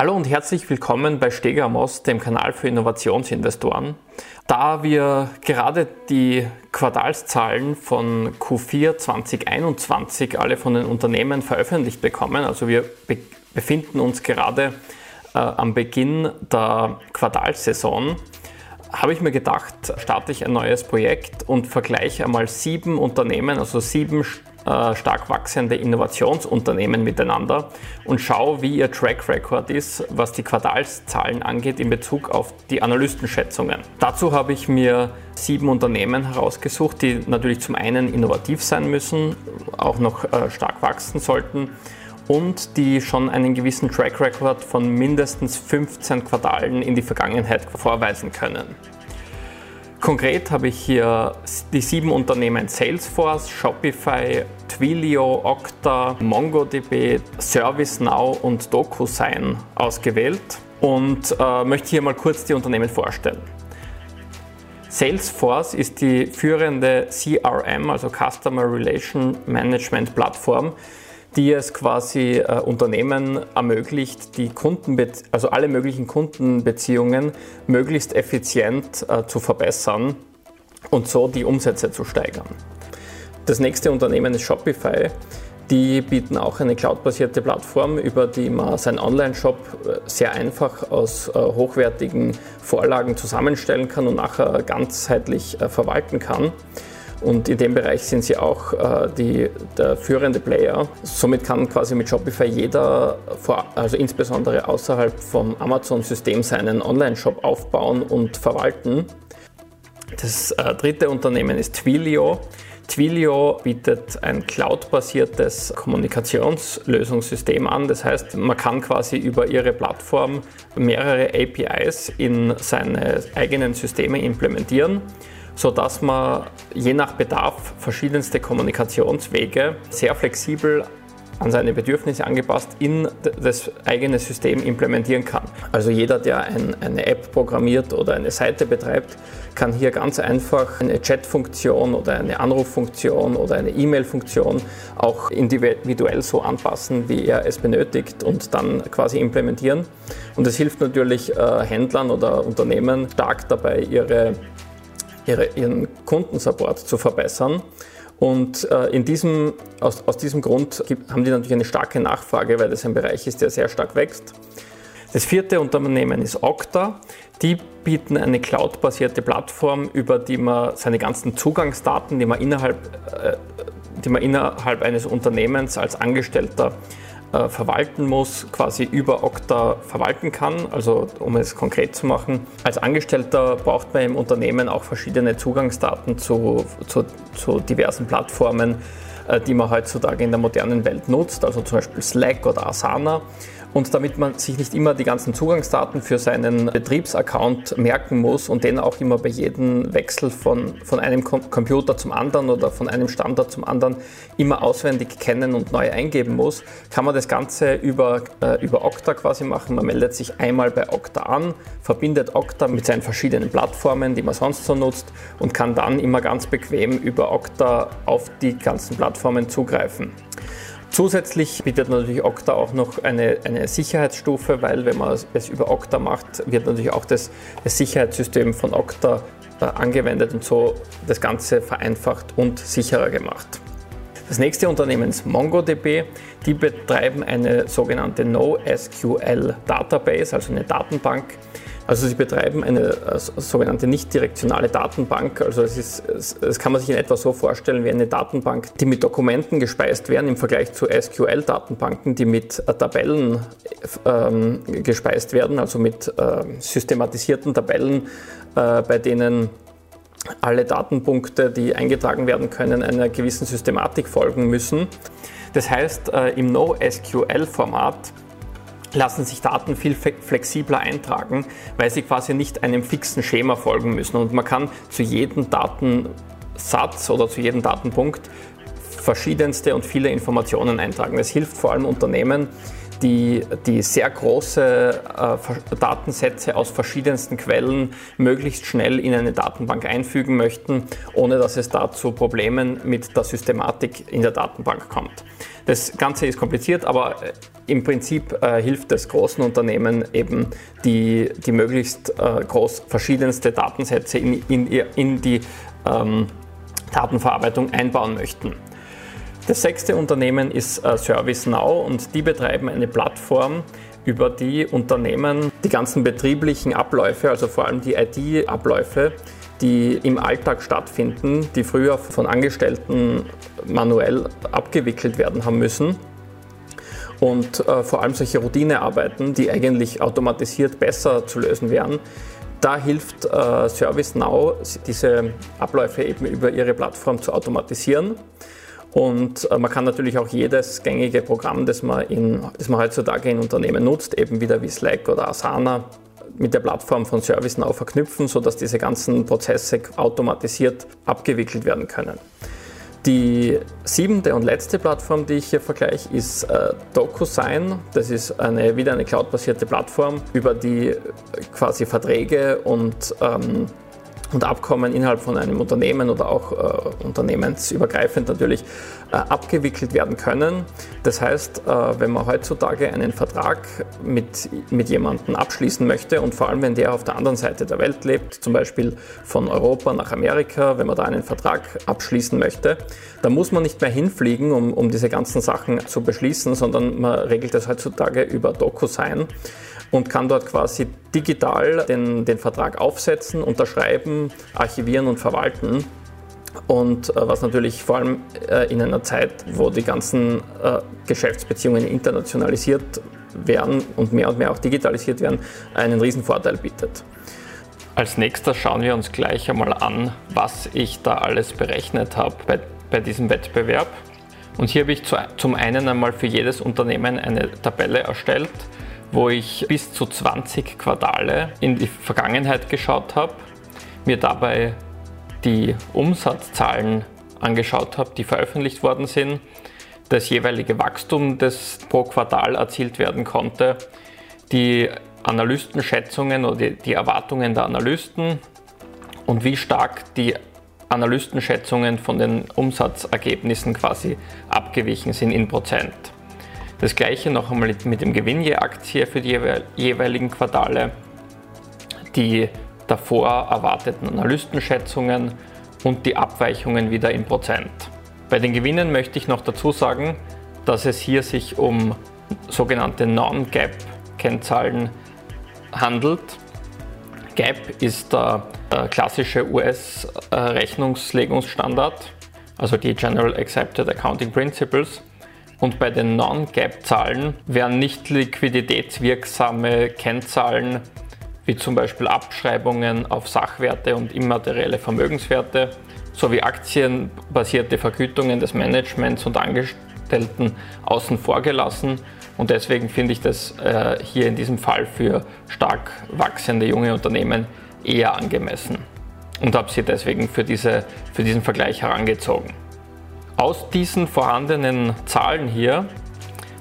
Hallo und herzlich willkommen bei Stegamos, dem Kanal für Innovationsinvestoren. Da wir gerade die Quartalszahlen von Q4 2021 alle von den Unternehmen veröffentlicht bekommen, also wir be befinden uns gerade äh, am Beginn der Quartalssaison, habe ich mir gedacht, starte ich ein neues Projekt und vergleiche einmal sieben Unternehmen, also sieben äh, stark wachsende Innovationsunternehmen miteinander und schaue, wie ihr Track Record ist, was die Quartalszahlen angeht in Bezug auf die Analystenschätzungen. Dazu habe ich mir sieben Unternehmen herausgesucht, die natürlich zum einen innovativ sein müssen, auch noch äh, stark wachsen sollten und die schon einen gewissen Track Record von mindestens 15 Quartalen in die Vergangenheit vorweisen können. Konkret habe ich hier die sieben Unternehmen Salesforce, Shopify, Twilio, Okta, MongoDB, ServiceNow und DocuSign ausgewählt und äh, möchte hier mal kurz die Unternehmen vorstellen. Salesforce ist die führende CRM, also Customer Relation Management Plattform, die es quasi äh, Unternehmen ermöglicht, die also alle möglichen Kundenbeziehungen möglichst effizient äh, zu verbessern und so die Umsätze zu steigern. Das nächste Unternehmen ist Shopify. Die bieten auch eine cloudbasierte Plattform, über die man seinen Online-Shop äh, sehr einfach aus äh, hochwertigen Vorlagen zusammenstellen kann und nachher ganzheitlich äh, verwalten kann. Und in dem Bereich sind sie auch äh, die, der führende Player. Somit kann quasi mit Shopify jeder, also insbesondere außerhalb vom Amazon-System, seinen Online-Shop aufbauen und verwalten. Das äh, dritte Unternehmen ist Twilio. Twilio bietet ein cloud-basiertes Kommunikationslösungssystem an. Das heißt, man kann quasi über ihre Plattform mehrere APIs in seine eigenen Systeme implementieren sodass man je nach Bedarf verschiedenste Kommunikationswege sehr flexibel an seine Bedürfnisse angepasst in das eigene System implementieren kann. Also jeder, der ein, eine App programmiert oder eine Seite betreibt, kann hier ganz einfach eine Chat-Funktion oder eine Anruffunktion oder eine E-Mail-Funktion auch individuell so anpassen, wie er es benötigt und dann quasi implementieren. Und es hilft natürlich äh, Händlern oder Unternehmen stark dabei, ihre ihre, ihren Kundensupport zu verbessern. Und äh, in diesem, aus, aus diesem Grund haben die natürlich eine starke Nachfrage, weil das ein Bereich ist, der sehr stark wächst. Das vierte Unternehmen ist Okta. Die bieten eine cloud-basierte Plattform, über die man seine ganzen Zugangsdaten, die man innerhalb, äh, die man innerhalb eines Unternehmens als Angestellter äh, verwalten muss, quasi über Okta verwalten kann. Also um es konkret zu machen, als Angestellter braucht man im Unternehmen auch verschiedene Zugangsdaten zu, zu, zu diversen Plattformen, äh, die man heutzutage in der modernen Welt nutzt, also zum Beispiel Slack oder Asana. Und damit man sich nicht immer die ganzen Zugangsdaten für seinen Betriebsaccount merken muss und den auch immer bei jedem Wechsel von, von einem Computer zum anderen oder von einem Standort zum anderen immer auswendig kennen und neu eingeben muss, kann man das Ganze über, äh, über Okta quasi machen. Man meldet sich einmal bei Okta an, verbindet Okta mit seinen verschiedenen Plattformen, die man sonst so nutzt und kann dann immer ganz bequem über Okta auf die ganzen Plattformen zugreifen. Zusätzlich bietet natürlich Okta auch noch eine, eine Sicherheitsstufe, weil wenn man es über Okta macht, wird natürlich auch das, das Sicherheitssystem von Okta äh, angewendet und so das Ganze vereinfacht und sicherer gemacht. Das nächste Unternehmen ist MongoDB. Die betreiben eine sogenannte NoSQL Database, also eine Datenbank, also sie betreiben eine äh, sogenannte nicht-direktionale Datenbank. Also es ist, das kann man sich in etwa so vorstellen wie eine Datenbank, die mit Dokumenten gespeist werden im Vergleich zu SQL-Datenbanken, die mit äh, Tabellen ähm, gespeist werden, also mit äh, systematisierten Tabellen, äh, bei denen alle Datenpunkte, die eingetragen werden können, einer gewissen Systematik folgen müssen. Das heißt, äh, im NoSQL-Format lassen sich Daten viel flexibler eintragen, weil sie quasi nicht einem fixen Schema folgen müssen. Und man kann zu jedem Datensatz oder zu jedem Datenpunkt verschiedenste und viele Informationen eintragen. Das hilft vor allem Unternehmen, die, die sehr große äh, Datensätze aus verschiedensten Quellen möglichst schnell in eine Datenbank einfügen möchten, ohne dass es da zu Problemen mit der Systematik in der Datenbank kommt. Das Ganze ist kompliziert, aber äh, im Prinzip äh, hilft es großen Unternehmen eben, die, die möglichst äh, groß verschiedenste Datensätze in, in, in die ähm, Datenverarbeitung einbauen möchten. Das sechste Unternehmen ist äh, ServiceNow und die betreiben eine Plattform, über die Unternehmen die ganzen betrieblichen Abläufe, also vor allem die IT-Abläufe, die im Alltag stattfinden, die früher von Angestellten manuell abgewickelt werden haben müssen. Und äh, vor allem solche Routinearbeiten, die eigentlich automatisiert besser zu lösen wären, da hilft äh, ServiceNow, diese Abläufe eben über ihre Plattform zu automatisieren. Und äh, man kann natürlich auch jedes gängige Programm, das man, in, das man heutzutage in Unternehmen nutzt, eben wieder wie Slack oder Asana, mit der Plattform von ServiceNow verknüpfen, sodass diese ganzen Prozesse automatisiert abgewickelt werden können. Die siebente und letzte Plattform, die ich hier vergleiche, ist äh, DocuSign. Das ist eine, wieder eine cloudbasierte Plattform, über die quasi Verträge und ähm, und Abkommen innerhalb von einem Unternehmen oder auch äh, unternehmensübergreifend natürlich äh, abgewickelt werden können. Das heißt, äh, wenn man heutzutage einen Vertrag mit, mit jemandem abschließen möchte und vor allem, wenn der auf der anderen Seite der Welt lebt, zum Beispiel von Europa nach Amerika, wenn man da einen Vertrag abschließen möchte, dann muss man nicht mehr hinfliegen, um, um diese ganzen Sachen zu beschließen, sondern man regelt das heutzutage über DocuSign und kann dort quasi digital den, den Vertrag aufsetzen, unterschreiben, archivieren und verwalten. Und äh, was natürlich vor allem äh, in einer Zeit, wo die ganzen äh, Geschäftsbeziehungen internationalisiert werden und mehr und mehr auch digitalisiert werden, einen riesen Vorteil bietet. Als nächstes schauen wir uns gleich einmal an, was ich da alles berechnet habe bei, bei diesem Wettbewerb. Und hier habe ich zu, zum einen einmal für jedes Unternehmen eine Tabelle erstellt, wo ich bis zu 20 Quartale in die Vergangenheit geschaut habe, mir dabei die Umsatzzahlen angeschaut habe, die veröffentlicht worden sind, das jeweilige Wachstum, das pro Quartal erzielt werden konnte, die Analystenschätzungen oder die Erwartungen der Analysten und wie stark die Analystenschätzungen von den Umsatzergebnissen quasi abgewichen sind in Prozent. Das gleiche noch einmal mit dem Gewinn je Aktie für die jeweiligen Quartale, die davor erwarteten Analystenschätzungen und die Abweichungen wieder in Prozent. Bei den Gewinnen möchte ich noch dazu sagen, dass es hier sich um sogenannte Non-GAAP-Kennzahlen handelt. GAAP ist der klassische US-Rechnungslegungsstandard, also die General Accepted Accounting Principles. Und bei den Non-Gap-Zahlen werden nicht liquiditätswirksame Kennzahlen wie zum Beispiel Abschreibungen auf Sachwerte und immaterielle Vermögenswerte sowie aktienbasierte Vergütungen des Managements und Angestellten außen vor gelassen. Und deswegen finde ich das äh, hier in diesem Fall für stark wachsende junge Unternehmen eher angemessen und habe sie deswegen für, diese, für diesen Vergleich herangezogen. Aus diesen vorhandenen Zahlen hier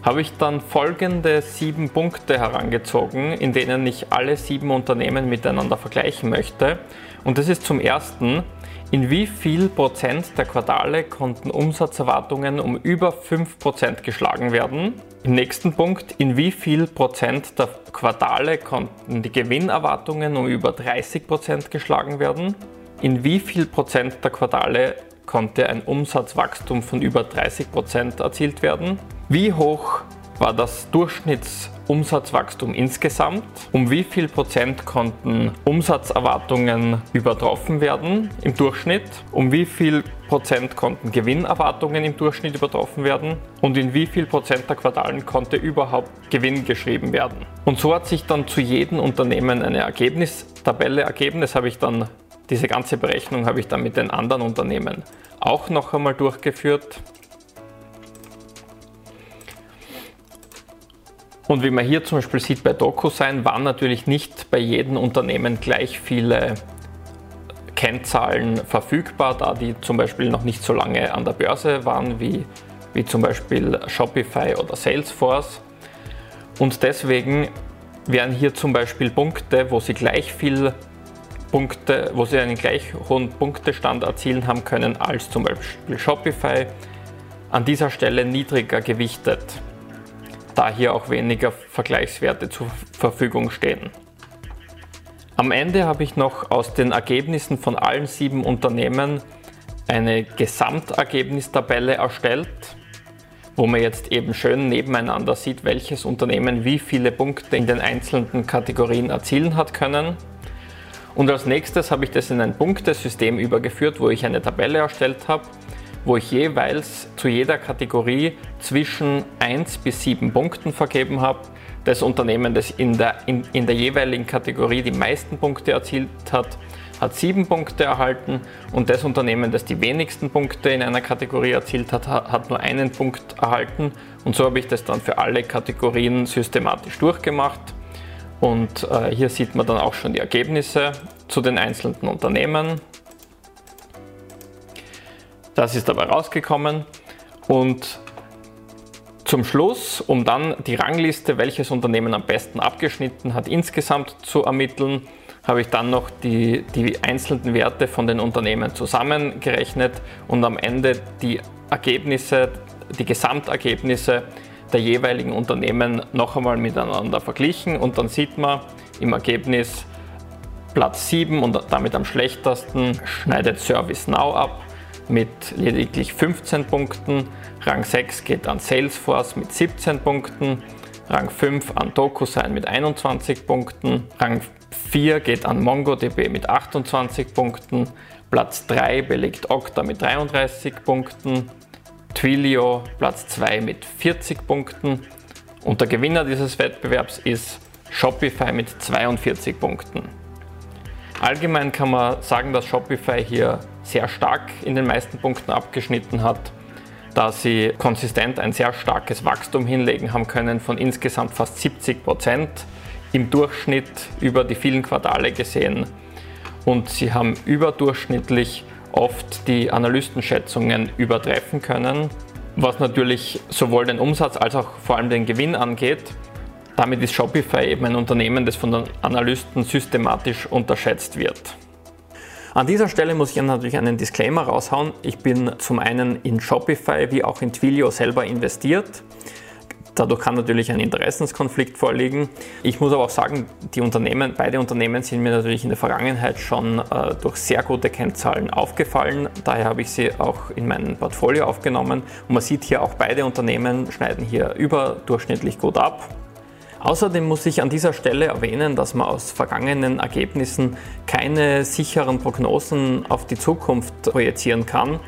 habe ich dann folgende sieben Punkte herangezogen, in denen ich alle sieben Unternehmen miteinander vergleichen möchte. Und das ist zum ersten, in wie viel Prozent der Quartale konnten Umsatzerwartungen um über 5% geschlagen werden? Im nächsten Punkt, in wie viel Prozent der Quartale konnten die Gewinnerwartungen um über 30% geschlagen werden? In wie viel Prozent der Quartale konnte ein Umsatzwachstum von über 30 Prozent erzielt werden. Wie hoch war das Durchschnittsumsatzwachstum insgesamt? Um wie viel Prozent konnten Umsatzerwartungen übertroffen werden im Durchschnitt? Um wie viel Prozent konnten Gewinnerwartungen im Durchschnitt übertroffen werden? Und in wie viel Prozent der Quartalen konnte überhaupt Gewinn geschrieben werden? Und so hat sich dann zu jedem Unternehmen eine Ergebnistabelle ergeben. Das habe ich dann diese ganze Berechnung habe ich dann mit den anderen Unternehmen auch noch einmal durchgeführt. Und wie man hier zum Beispiel sieht bei DocuSign, waren natürlich nicht bei jedem Unternehmen gleich viele Kennzahlen verfügbar, da die zum Beispiel noch nicht so lange an der Börse waren wie, wie zum Beispiel Shopify oder Salesforce. Und deswegen wären hier zum Beispiel Punkte, wo Sie gleich viel Punkte, wo Sie einen gleich hohen Punktestand erzielen haben können als zum Beispiel Shopify, an dieser Stelle niedriger gewichtet, da hier auch weniger Vergleichswerte zur Verfügung stehen. Am Ende habe ich noch aus den Ergebnissen von allen sieben Unternehmen eine Gesamtergebnistabelle erstellt, wo man jetzt eben schön nebeneinander sieht, welches Unternehmen wie viele Punkte in den einzelnen Kategorien erzielen hat können. Und als nächstes habe ich das in ein Punktesystem übergeführt, wo ich eine Tabelle erstellt habe, wo ich jeweils zu jeder Kategorie zwischen 1 bis 7 Punkten vergeben habe das Unternehmen, das in der, in, in der jeweiligen Kategorie die meisten Punkte erzielt hat, hat sieben Punkte erhalten und das Unternehmen, das die wenigsten Punkte in einer Kategorie erzielt hat, hat nur einen Punkt erhalten. Und so habe ich das dann für alle Kategorien systematisch durchgemacht. Und äh, hier sieht man dann auch schon die Ergebnisse zu den einzelnen Unternehmen. Das ist dabei rausgekommen. Und zum Schluss, um dann die Rangliste, welches Unternehmen am besten abgeschnitten hat, insgesamt zu ermitteln, habe ich dann noch die, die einzelnen Werte von den Unternehmen zusammengerechnet und am Ende die Ergebnisse, die Gesamtergebnisse der jeweiligen Unternehmen noch einmal miteinander verglichen und dann sieht man im Ergebnis Platz 7 und damit am schlechtesten schneidet ServiceNow ab mit lediglich 15 Punkten. Rang 6 geht an Salesforce mit 17 Punkten. Rang 5 an DocuSign mit 21 Punkten. Rang 4 geht an MongoDB mit 28 Punkten. Platz 3 belegt Okta mit 33 Punkten. Twilio Platz 2 mit 40 Punkten. Und der Gewinner dieses Wettbewerbs ist Shopify mit 42 Punkten. Allgemein kann man sagen, dass Shopify hier sehr stark in den meisten Punkten abgeschnitten hat, da sie konsistent ein sehr starkes Wachstum hinlegen haben können von insgesamt fast 70 Prozent im Durchschnitt über die vielen Quartale gesehen. Und sie haben überdurchschnittlich oft die Analystenschätzungen übertreffen können, was natürlich sowohl den Umsatz als auch vor allem den Gewinn angeht. Damit ist Shopify eben ein Unternehmen, das von den Analysten systematisch unterschätzt wird. An dieser Stelle muss ich natürlich einen Disclaimer raushauen. Ich bin zum einen in Shopify wie auch in Twilio selber investiert. Dadurch kann natürlich ein Interessenskonflikt vorliegen. Ich muss aber auch sagen, die Unternehmen, beide Unternehmen sind mir natürlich in der Vergangenheit schon äh, durch sehr gute Kennzahlen aufgefallen. Daher habe ich sie auch in mein Portfolio aufgenommen. Und man sieht hier auch beide Unternehmen schneiden hier überdurchschnittlich gut ab. Außerdem muss ich an dieser Stelle erwähnen, dass man aus vergangenen Ergebnissen keine sicheren Prognosen auf die Zukunft projizieren kann,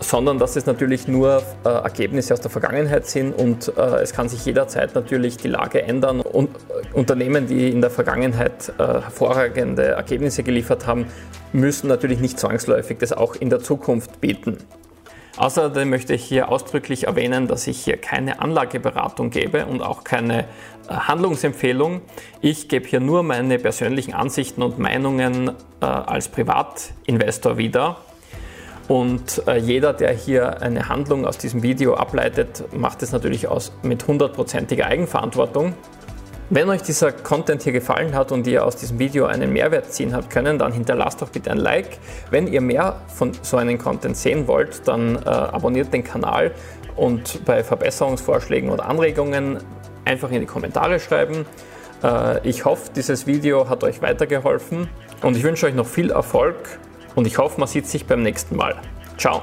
sondern dass es natürlich nur äh, Ergebnisse aus der Vergangenheit sind und äh, es kann sich jederzeit natürlich die Lage ändern und Unternehmen, die in der Vergangenheit hervorragende Ergebnisse geliefert haben, müssen natürlich nicht zwangsläufig das auch in der Zukunft bieten. Außerdem möchte ich hier ausdrücklich erwähnen, dass ich hier keine Anlageberatung gebe und auch keine äh, Handlungsempfehlung. Ich gebe hier nur meine persönlichen Ansichten und Meinungen äh, als Privatinvestor wieder. Und äh, jeder, der hier eine Handlung aus diesem Video ableitet, macht es natürlich aus mit hundertprozentiger Eigenverantwortung. Wenn euch dieser Content hier gefallen hat und ihr aus diesem Video einen Mehrwert ziehen habt können, dann hinterlasst doch bitte ein Like. Wenn ihr mehr von so einem Content sehen wollt, dann äh, abonniert den Kanal und bei Verbesserungsvorschlägen oder Anregungen einfach in die Kommentare schreiben. Äh, ich hoffe, dieses Video hat euch weitergeholfen und ich wünsche euch noch viel Erfolg und ich hoffe, man sieht sich beim nächsten Mal. Ciao!